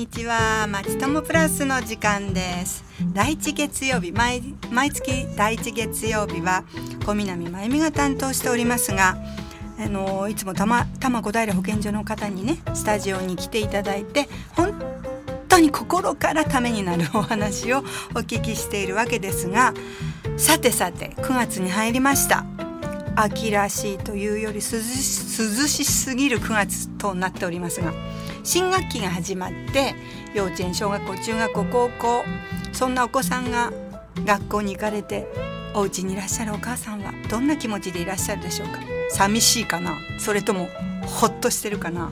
にちは。まちともプラスの時間です。第一月曜日毎月第一月曜日は小南真由美が担当しておりますがあのいつも多摩多摩小平保健所の方にねスタジオに来ていただいて本当に心からためになるお話をお聞きしているわけですがさてさて9月に入りました。秋らしいというより涼しすぎる9月となっておりますが新学期が始まって幼稚園小学校中学校高校そんなお子さんが学校に行かれてお家にいらっしゃるお母さんはどんな気持ちでいらっしゃるでしょうか？寂しいかな？それともほっとしてるかな？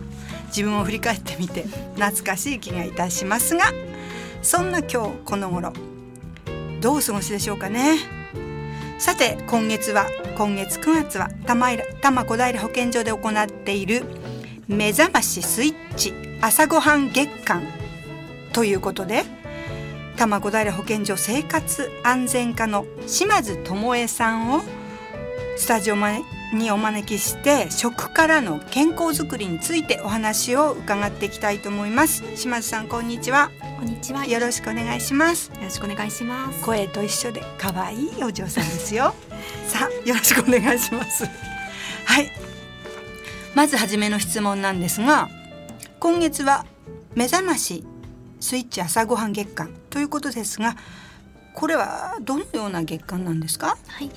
自分を振り返ってみて懐かしい気がいたしますがそんな今日この頃どうお過ごしでしょうかね？さて今月は今月9月は多摩多摩小平保健所で行っている目覚ましスイッチ朝ごはん月間。ということで多摩小平保健所生活安全課の島津智恵さんをスタジオにお招きして食からの健康づくりについてお話を伺っていきたいと思います。島津さんこんにちは。こんにちは。よろしくお願いします。よろしくお願いします。声と一緒で可愛いお嬢さんですよ。さあよろしくお願いします。はいまず初めの質問なんですが今月は目覚ましスイッチ朝ごはん月間ということですがこれはどのような月間なんですか？はい。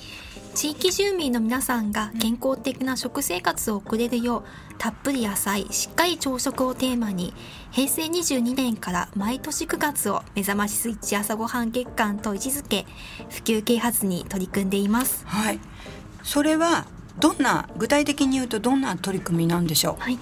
地域住民の皆さんが健康的な食生活を送れるようたっぷり野菜しっかり朝食をテーマに平成22年から毎年9月を目覚ましスイッチ朝ごはん月間と位置づけ普及啓発に取り組んでいます。はい。それはどんな具体的に言うとどんな取り組みなんでしょう？はい。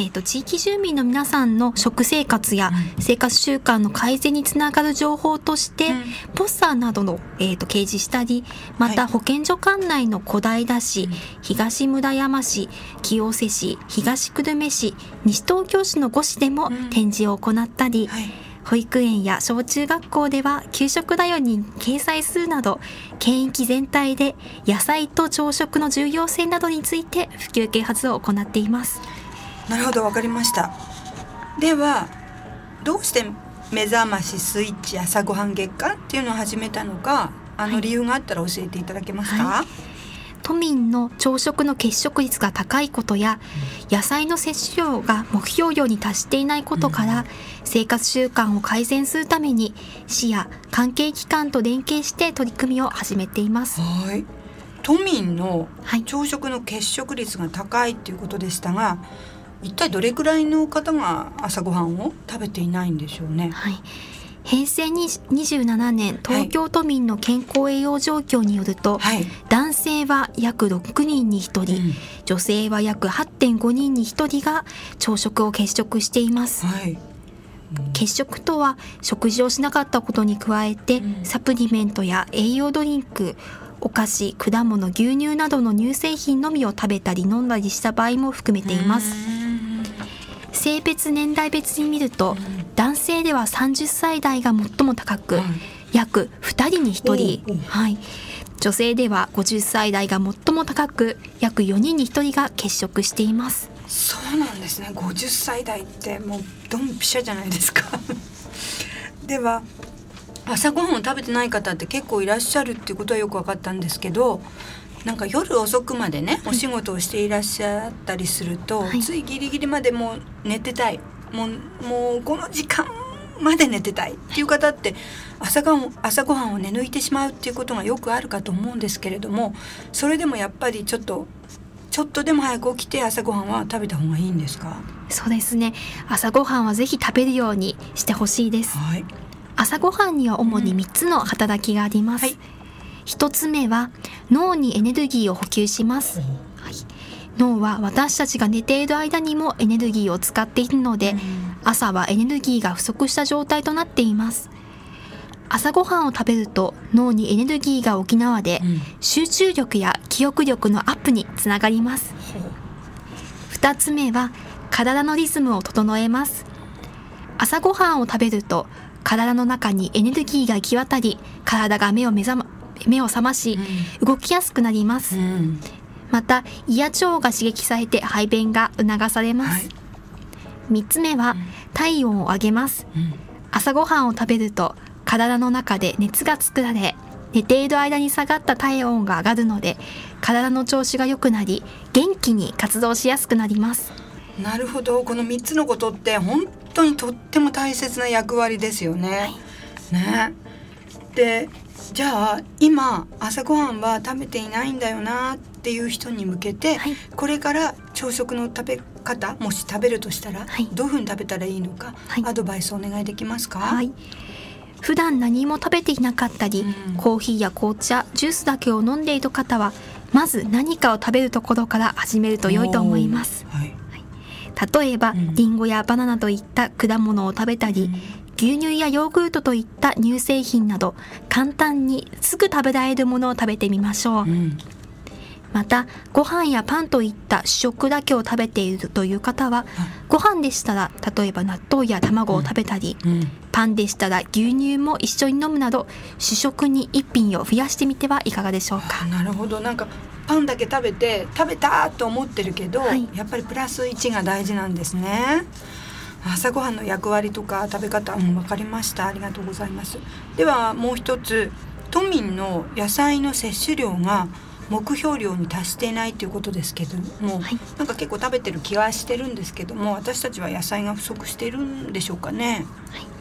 えーと、地域住民の皆さんの食生活や生活習慣の改善につながる情報として、うん、ポスターなどの、えーと、掲示したりまた保健所管内の小平市、はい、東村山市清瀬市東久留米市西東京市の5市でも展示を行ったり、うんはい保育園や小中学校では給食だよに掲載するなど県域全体で野菜と朝食の重要性などについて普及啓発を行っています。なるほどわかりました。ではどうして目覚ましスイッチ朝ごはん月間っていうのを始めたのかあの理由があったら教えていただけますか、はい都民の朝食の欠食率が高いことや、野菜の摂取量が目標量に達していないことから、生活習慣を改善するために市や関係機関と連携して取り組みを始めています。はい。都民の朝食の欠食率が高いっていうことでしたが、一体どれくらいの方が朝ごはんを食べていないんでしょうね。はい平成27年東京都民の健康栄養状況によると、はい、男性は約6人に1人、うん、女性は約8.5人に1人が朝食を欠食しています。はい。欠食とは食事をしなかったことに加えて、うん、サプリメントや栄養ドリンクお菓子果物牛乳などの乳製品のみを食べたり飲んだりした場合も含めています。性別年代別に見ると、男性では30歳代が最も高く、約2人に1人、はい、女性では50歳代が最も高く約4人に1人が欠食しています。そうなんですね。50歳代ってもうドンピシャじゃないですか。では朝ごはんを食べてない方って結構いらっしゃるっていうことはよく分かったんですけどなんか夜遅くまでねお仕事をしていらっしゃったりすると、はい、ついギリギリまでもう寝てたいもうもうこの時間まで寝てたいっていう方って朝ごはん朝ごはんを寝抜いてしまうっていうことがよくあるかと思うんですけれどもそれでもやっぱりちょっとちょっとでも早く起きて朝ごはんは食べた方がいいんですか？そうですね。朝ごはんはぜひ食べるようにしてほしいです、はい、朝ごはんには主に3つの働きがあります、うんはい。1つ目は脳にエネルギーを補給します、はい、脳は私たちが寝ている間にもエネルギーを使っているので、朝はエネルギーが不足した状態となっています。朝ごはんを食べると脳にエネルギーが補われ、集中力や記憶力のアップにつながります。2つ目は体のリズムを整えます。朝ごはんを食べると体の中にエネルギーが行き渡り体が目を目覚ま目を覚まし、動きやすくなります、うん、また胃や腸が刺激されて排便が促されます、はい、3つ目は体温を上げます、うん、朝ごはんを食べると体の中で熱が作られ寝ている間に下がった体温が上がるので体の調子が良くなり元気に活動しやすくなります。なるほど。この3つのことって本当にとっても大切な役割ですよね。はい、ね。でじゃあ今朝ごはんは食べていないんだよなっていう人に向けて、はい、これから朝食の食べ方もし食べるとしたら、はい、どういうふうに食べたらいいのか、アドバイスお願いできますか、はい。普段何も食べていなかったり、うん、コーヒーや紅茶ジュースだけを飲んでいる方はまず何かを食べるところから始めると良いと思います、はい、例えば、うん、リンゴやバナナといった果物を食べたり、うん、牛乳やヨーグルトといった乳製品など簡単にすぐ食べられるものを食べてみましょう、またご飯やパンといった主食だけを食べているという方は、ご飯でしたら例えば納豆や卵を食べたり、うん、パンでしたら牛乳も一緒に飲むなど主食に一品を増やしてみてはいかがでしょうか。なるほど。なんかパンだけ食べて食べたと思ってるけど、はい、やっぱりプラス1が大事なんですね。朝ごはんの役割とか食べ方も分かりました。ありがとうございます。ではもう一つ。都民の野菜の摂取量が目標量に達していないということですけども、はい、なんか結構食べてる気はしてるんですけども私たちは野菜が不足しているんでしょうかね。はい。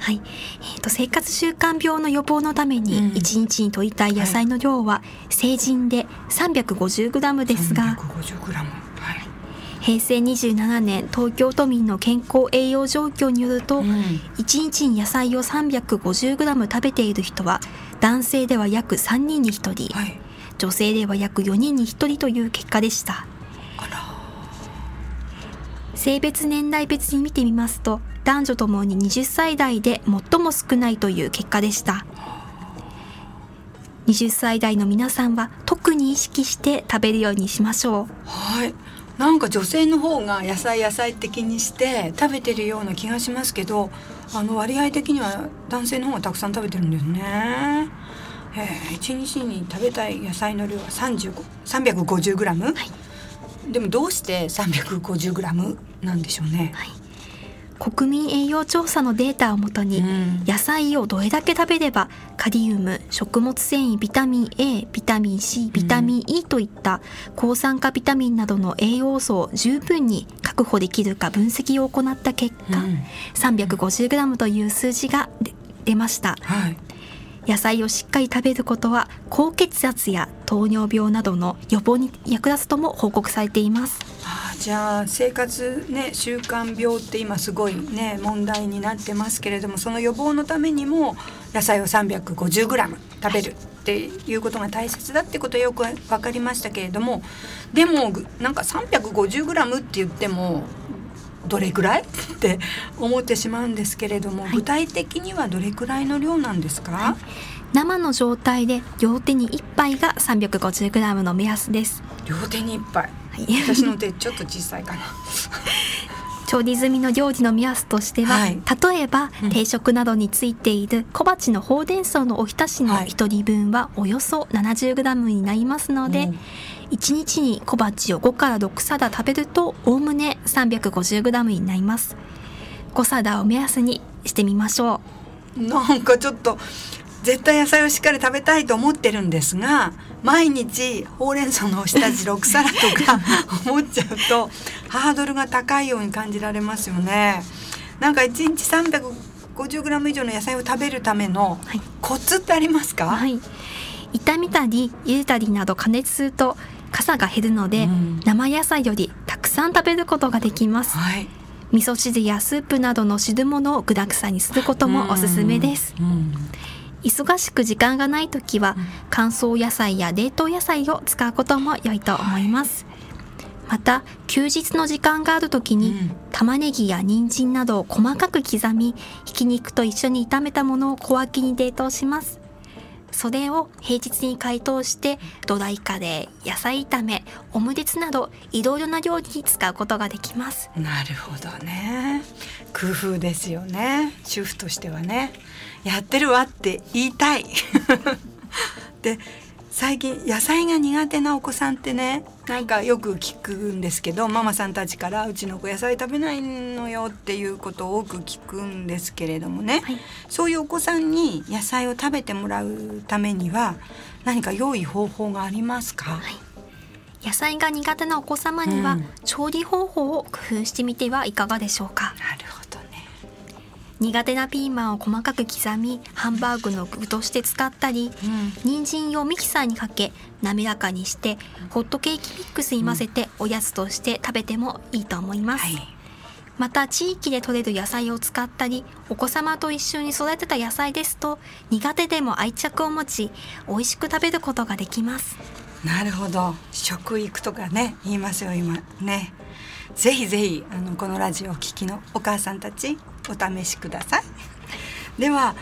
はい、えーと、生活習慣病の予防のために1日に摂りたい野菜の量は成人で 350g ですが、平成27年東京都民の健康栄養状況によると、うん、1日に野菜を 350g 食べている人は男性では約3人に1人、はい女性では約4人に1人という結果でした。性別年代別に見てみますと男女ともに20歳代で最も少ないという結果でした。20歳代の皆さんは特に意識して食べるようにしましょう。はい。なんか女性の方が野菜野菜的にして食べてるような気がしますけどあの割合的には男性の方がたくさん食べてるんですね。えー、1日に食べたい野菜の量は 350g、はい、でもどうして 350g なんでしょうね、はい、国民栄養調査のデータをもとに、野菜をどれだけ食べればカリウム食物繊維ビタミン A ビタミン C ビタミン E といった抗酸化ビタミンなどの栄養素を十分に確保できるか分析を行った結果、うん、350g という数字が出ました。はい野菜をしっかり食べることは高血圧や糖尿病などの予防に役立つとも報告されています。あじゃあ生活ね習慣病って今すごいね問題になってますけれどもその予防のためにも野菜を 350g 食べるっていうことが大切だってことはよく分かりましたけれどもでもなんか 350g って言ってもどれぐらい？って思ってしまうんですけれども、はい、具体的にはどれくらいの量なんですか、はい、生の状態で両手に1杯が 350g の目安です。両手に1杯、はい、私の手ちょっと小さいかな。調理済みの料理の目安としては、はい、例えば、うん、定食などについている小鉢のほうれん草のおひたしの1人分はおよそ 70g になりますので、うん1日に小鉢を5から6皿食べるとおおむね 350g になります。5皿を目安にしてみましょう。なんかちょっと絶対野菜をしっかり食べたいと思ってるんですが毎日ほうれん草の下地6皿とか思っちゃうとハードルが高いように感じられますよね。なんか1日 350g 以上の野菜を食べるためのコツってありますか、はい、炒めたり茹でたりなど加熱すると傘が減るので、うん、生野菜よりたくさん食べることができます、はい、味噌汁やスープなどの汁物を具沢山にすることもおすすめです、うん、忙しく時間がない時は乾燥野菜や冷凍野菜を使うことも良いと思います、はいまた休日の時間がある時に、玉ねぎや人参などを細かく刻みひき肉と一緒に炒めたものを小分けに冷凍しますそれを平日に解凍して土台カレー野菜炒めオムレツなどいろいろな料理に使うことができます。なるほどね。工夫ですよね。主婦としてはね。やってるわって言いたい。で最近野菜が苦手なお子さんってねなんかよく聞くんですけどママさんたちからうちの子野菜食べないのよっていうことを多く聞くんですけれどもね、はい、そういうお子さんに野菜を食べてもらうためには何か良い方法がありますか、はい。野菜が苦手なお子様には、調理方法を工夫してみてはいかがでしょうか？なる。苦手なピーマンを細かく刻みハンバーグの具として使ったり、うん、人参をミキサーにかけ滑らかにしてホットケーキミックスに混ぜておやつとして食べてもいいと思います、はい、また地域で採れる野菜を使ったりお子様と一緒に育てた野菜ですと苦手でも愛着を持ち美味しく食べることができます。なるほど。食育とかね言いますよ今。ね。ぜひぜひあのこのラジオを聴きのお母さんたちお試しください。では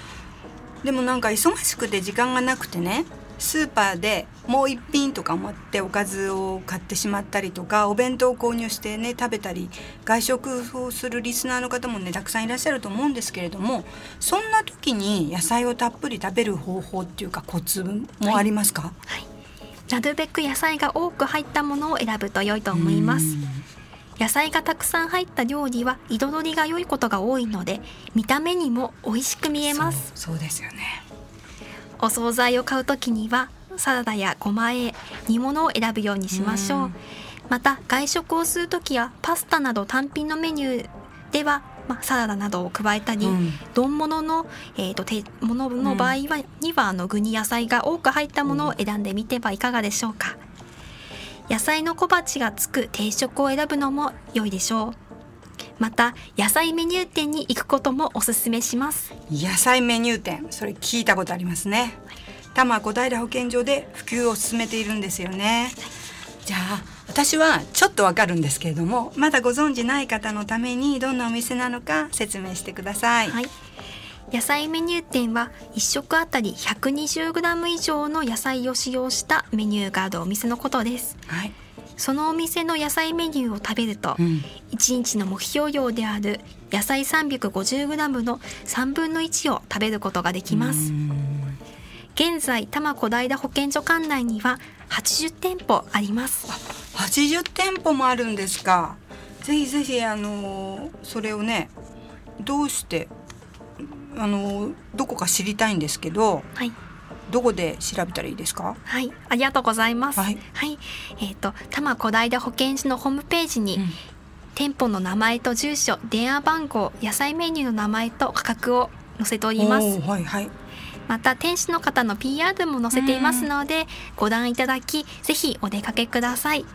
でもなんか忙しくて時間がなくてねスーパーでもう一品とか思っておかずを買ってしまったりとかお弁当を購入してね食べたり外食をするリスナーの方もねたくさんいらっしゃると思うんですけれどもそんな時に野菜をたっぷり食べる方法っていうかコツもありますか、はい、はい。なるべく野菜が多く入ったものを選ぶと良いと思います野菜がたくさん入った料理は彩りが良いことが多いので見た目にも美味しく見えます。そうですよね。お惣菜を買うときにはサラダやごまえ煮物を選ぶようにしましょう。また外食をするときはパスタなど単品のメニューではまあ、サラダなどを加えたり、うん、丼物の、えーと、てものの場合は、にはあの具に野菜が多く入ったものを選んでみてはいかがでしょうか野菜の小鉢がつく定食を選ぶのも良いでしょう。また野菜メニュー店に行くこともおすすめします。野菜メニュー店。それ聞いたことありますね。多摩小平保健所で普及を進めているんですよね、じゃあ私はちょっとわかるんですけれどもまだご存じない方のためにどんなお店なのか説明してください。はい野菜メニュー店は1食あたり 120g 以上の野菜を使用したメニューがあるお店のことです、はい、そのお店の野菜メニューを食べると、うん、1日の目標量である野菜 350g の3分の1を食べることができます。現在多摩小平保健所管内には80店舗あります。80店舗もあるんですか。ぜひぜひあのそれをねどうしてあのどこか知りたいんですけど、はい、どこで調べたらいいですか？はい、ありがとうございます。はい、はい、えっ、ー、と多摩小平保健所のホームページに、うん、店舗の名前と住所電話番号野菜メニューの名前と価格を載せております。はいはい。また店主の方の PR も載せていますのでご覧いただきぜひお出かけください。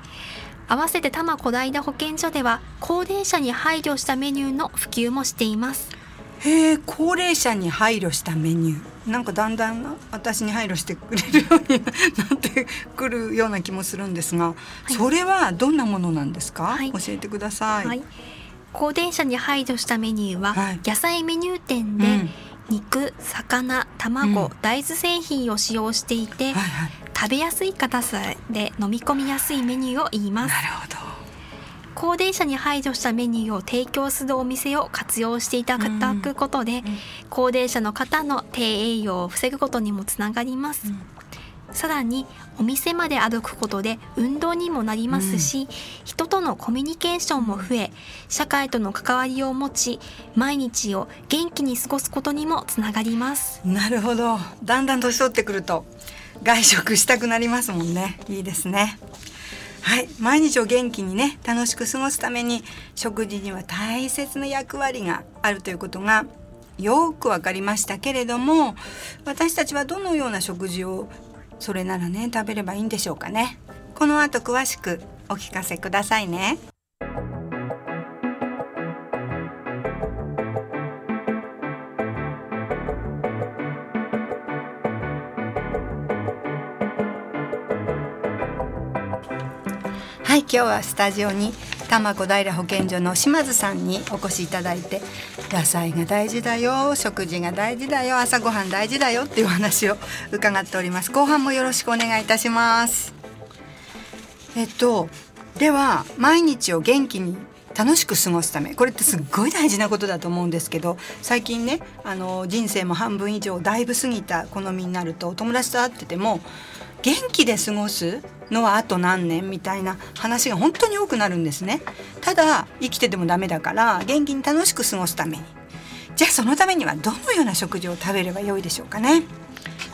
合わせて多摩小平保健所では高齢者に配慮したメニューの普及もしていますへえ高齢者に配慮したメニュー。なんかだんだん私に配慮してくれるようになってくるような気もするんですが、はい、それはどんなものなんですか、はい、教えてください、はい、高齢者に配慮したメニューは、野菜メニュー店で、うん。肉魚卵、うん、大豆製品を使用していて、はいはい、食べやすい硬さで飲み込みやすいメニューを言います。なるほど高齢者に配慮したメニューを提供するお店を活用していただくことで、うん、高齢者の方の低栄養を防ぐことにもつながります、うん。さらにお店まで歩くことで運動にもなりますし、うん、人とのコミュニケーションも増え社会との関わりを持ち毎日を元気に過ごすことにもつながります。なるほど。だんだん年取ってくると外食したくなりますもんね。いいですねはい。毎日を元気にね楽しく過ごすために食事には大切な役割があるということがよく分かりましたけれども私たちはどのような食事をそれならね食べればいいんでしょうかね。この後詳しくお聞かせくださいね。はい今日はスタジオに多摩小平保健所の島津さんにお越しいただいて野菜が大事だよ食事が大事だよ朝ごはん大事だよっていう話を伺っております。後半もよろしくお願いいたします。えっとでは毎日を元気に楽しく過ごすためこれってすっごい大事なことだと思うんですけど最近ねあの人生も半分以上だいぶ過ぎた好みになると友達と会ってても元気で過ごすのはあと何年みたいな話が本当に多くなるんですね。ただ生きててもダメだから元気に楽しく過ごすために。じゃあそのためにはどのような食事を食べればよいでしょうかね。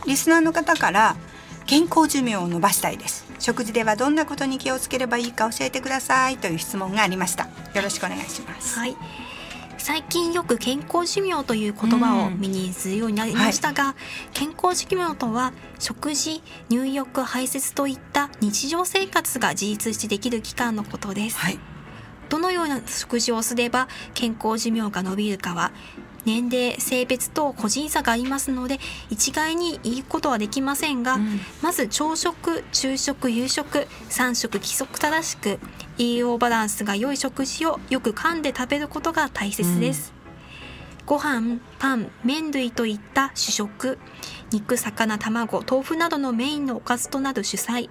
リスナーの方から健康寿命を伸ばしたいです。食事ではどんなことに気をつければいいか教えてくださいという質問がありました。よろしくお願いします。はい。最近よく健康寿命という言葉を身にするようになりましたが、うんはい、健康寿命とは食事入浴排泄といった日常生活が自立してできる期間のことです、はい、どのような食事をすれば健康寿命が伸びるかは年齢性別と個人差がありますので一概に言うことはできませんが、うん、まず朝食昼食夕食3食規則正しく栄養バランスが良い食事をよく噛んで食べることが大切です、うん、ご飯パン麺類といった主食。肉魚卵豆腐などのメインのおかずとなる主菜。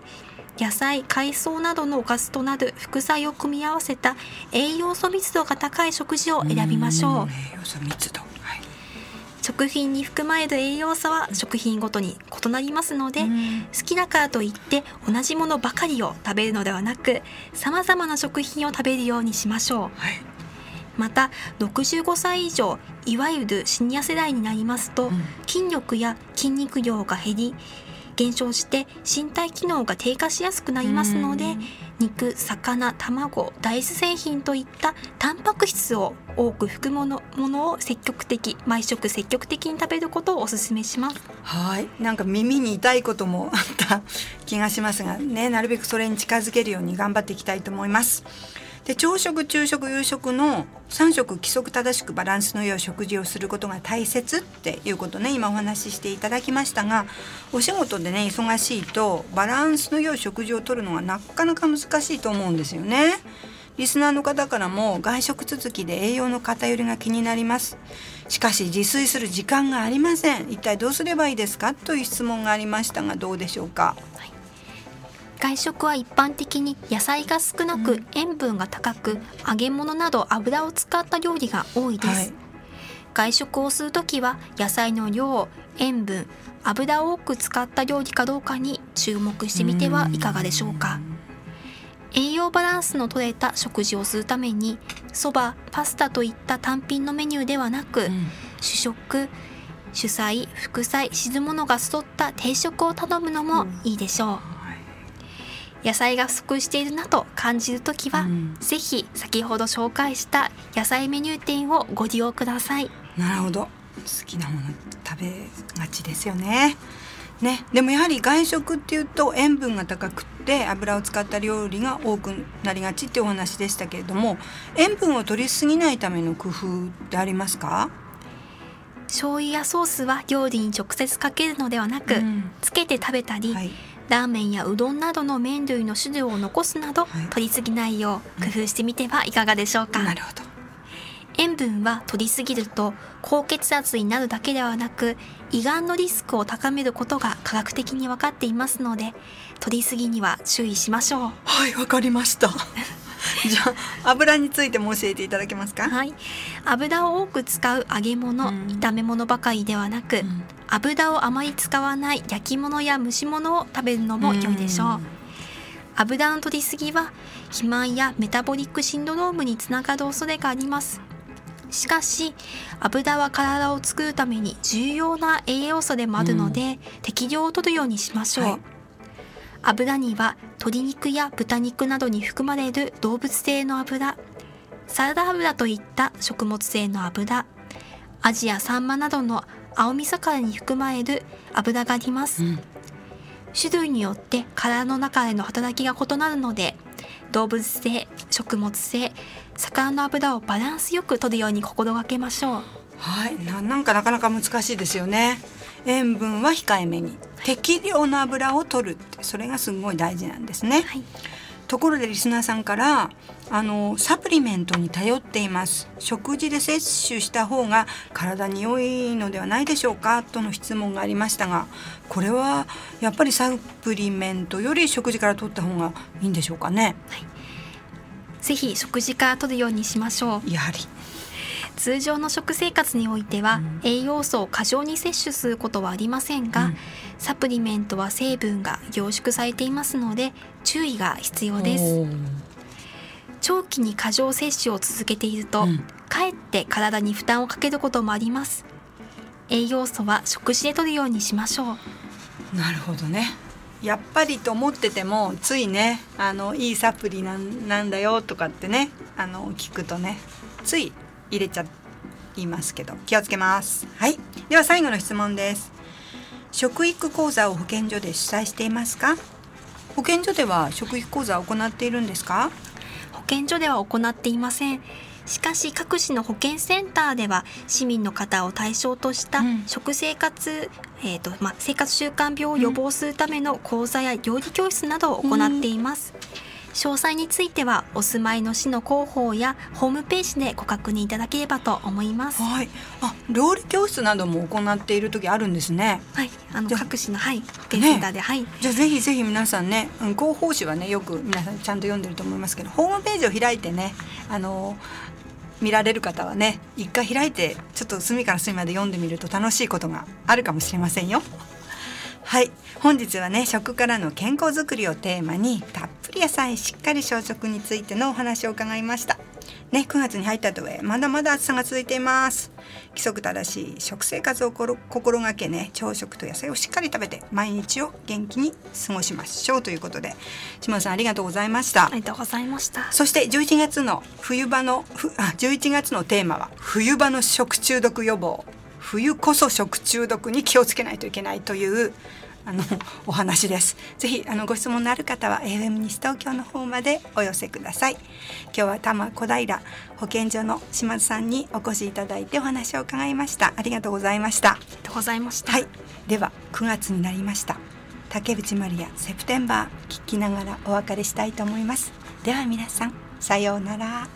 野菜海藻などのおかずとなる副菜を組み合わせた栄養素密度が高い食事を選びましょう。栄養素密度、食品に含まれる栄養素は食品ごとに異なりますので好きだからといって同じものばかりを食べるのではなくさまざまな食品を食べるようにしましょう、はい。また65歳以上いわゆるシニア世代になりますと、うん、筋力や筋肉量が減り減少して身体機能が低下しやすくなりますので肉魚卵大豆製品といったタンパク質を多く含むものを積極的毎食積極的に食べることをお勧めします。はい。なんか耳に痛いこともあった気がしますがねなるべくそれに近づけるように頑張っていきたいと思いますで朝食昼食夕食の3食規則正しくバランスの良い食事をすることが大切っていうことね。今お話ししていただきましたがお仕事でね忙しいとバランスの良い食事をとるのがなかなか難しいと思うんですよね。リスナーの方からも外食続きで栄養の偏りが気になります。しかし自炊する時間がありません。一体どうすればいいですか？という質問がありましたがどうでしょうか、外食は一般的に野菜が少なく塩分が高く揚げ物など油を使った料理が多いです、はい、外食をする時は野菜の量塩分油を多く使った料理かどうかに注目してみてはいかがでしょうか。栄養バランスの取れた食事をするためにそばパスタといった単品のメニューではなく、うん、主食主菜副菜沈物が沿った定食を頼むのもいいでしょう、野菜が不足しているなと感じる時は、うん、ぜひ先ほど紹介した野菜メニュー店をご利用ください。なるほど。好きなもの食べがちですよね。ね、でもやはり外食っていうと塩分が高くって油を使った料理が多くなりがちってお話でしたけれども塩分を取りすぎないための工夫ってありますか？醤油やソースは料理に直接かけるのではなく、うん、つけて食べたり、はいラーメンやうどんなどの麺類の種類を残すなど、はい、取りすぎないよう工夫してみてはいかがでしょうか、なるほど。塩分は取りすぎると高血圧になるだけではなく胃がんのリスクを高めることが科学的に分かっていますので取りすぎには注意しましょう。はいわかりましたじゃあ油についても教えていただけますか？はい。油を多く使う揚げ物、うん、炒め物ばかりではなく、うん、油をあまり使わない焼き物や蒸し物を食べるのも良いでしょう、うん、油の取りすぎは肥満やメタボリックシンドロームにつながる恐れがあります。しかし油は体を作るために重要な栄養素でもあるので、適量を取るようにしましょう、はい油には鶏肉や豚肉などに含まれる動物性の油。サラダ油といった食物性の油。アジやサンマなどの青み魚に含まれる油があります、うん、種類によって体の中での働きが異なるので動物性食物性魚の油をバランスよく摂るように心がけましょう。はい。なんかなかなか難しいですよね塩分は控えめに適量の油を取るってそれがすごい大事なんですね、はい、ところでリスナーさんからあのサプリメントに頼っています。食事で摂取した方が体に良いのではないでしょうか？との質問がありましたがこれはやっぱりサプリメントより食事から取った方がいいんでしょうかね、はい、ぜひ食事から取るようにしましょう。やはり通常の食生活においては、栄養素を過剰に摂取することはありませんが、うん、サプリメントは成分が凝縮されていますので注意が必要です。長期に過剰摂取を続けていると、うん、かえって体に負担をかけることもあります。栄養素は食事で摂るようにしましょう。なるほどね。やっぱりと思っててもついねあのいいサプリなんだよとかってねあの聞くとねつい入れちゃいますけど気をつけます。はい。では最後の質問です。食育講座を保健所で主催していますか？保健所では食育講座を行っているんですか？保健所では行っていません。しかし各市の保健センターでは市民の方を対象とした食生活、うん、えーとま、生活習慣病を予防するための講座や料理教室などを行っています。うん詳細についてはお住まいの市の広報やホームページでご確認いただければと思います。はい。あ、料理教室なども行っている時あるんですね。はい。あの各市のはいデセンターで、ね、はい。じゃあぜひぜひ皆さんね、うん、広報誌はねよく皆さんちゃんと読んでると思いますけど、ホームページを開いてね、あの見られる方はね一回開いてちょっと隅から隅まで読んでみると楽しいことがあるかもしれませんよ。はい。本日はね食からの健康づくりをテーマにたっぷり野菜しっかり小食についてのお話を伺いました。ね9月に入ったとはいえまだまだ暑さが続いています。規則正しい食生活を心がけね朝食と野菜をしっかり食べて毎日を元気に過ごしましょうということで島田さんありがとうございました。ありがとうございました。そして11月の冬場のあ11月のテーマは冬場の食中毒予防冬こそ食中毒に気をつけないといけないというあのお話です。ぜひあのご質問のある方は AM 西東京の方までお寄せください。今日は多摩小平保健所の島津さんにお越しいただいてお話を伺いました。ありがとうございました。ありがとうございました。はい。では9月になりました。竹内まりやセプテンバー聞きながらお別れしたいと思います。では皆さんさようなら。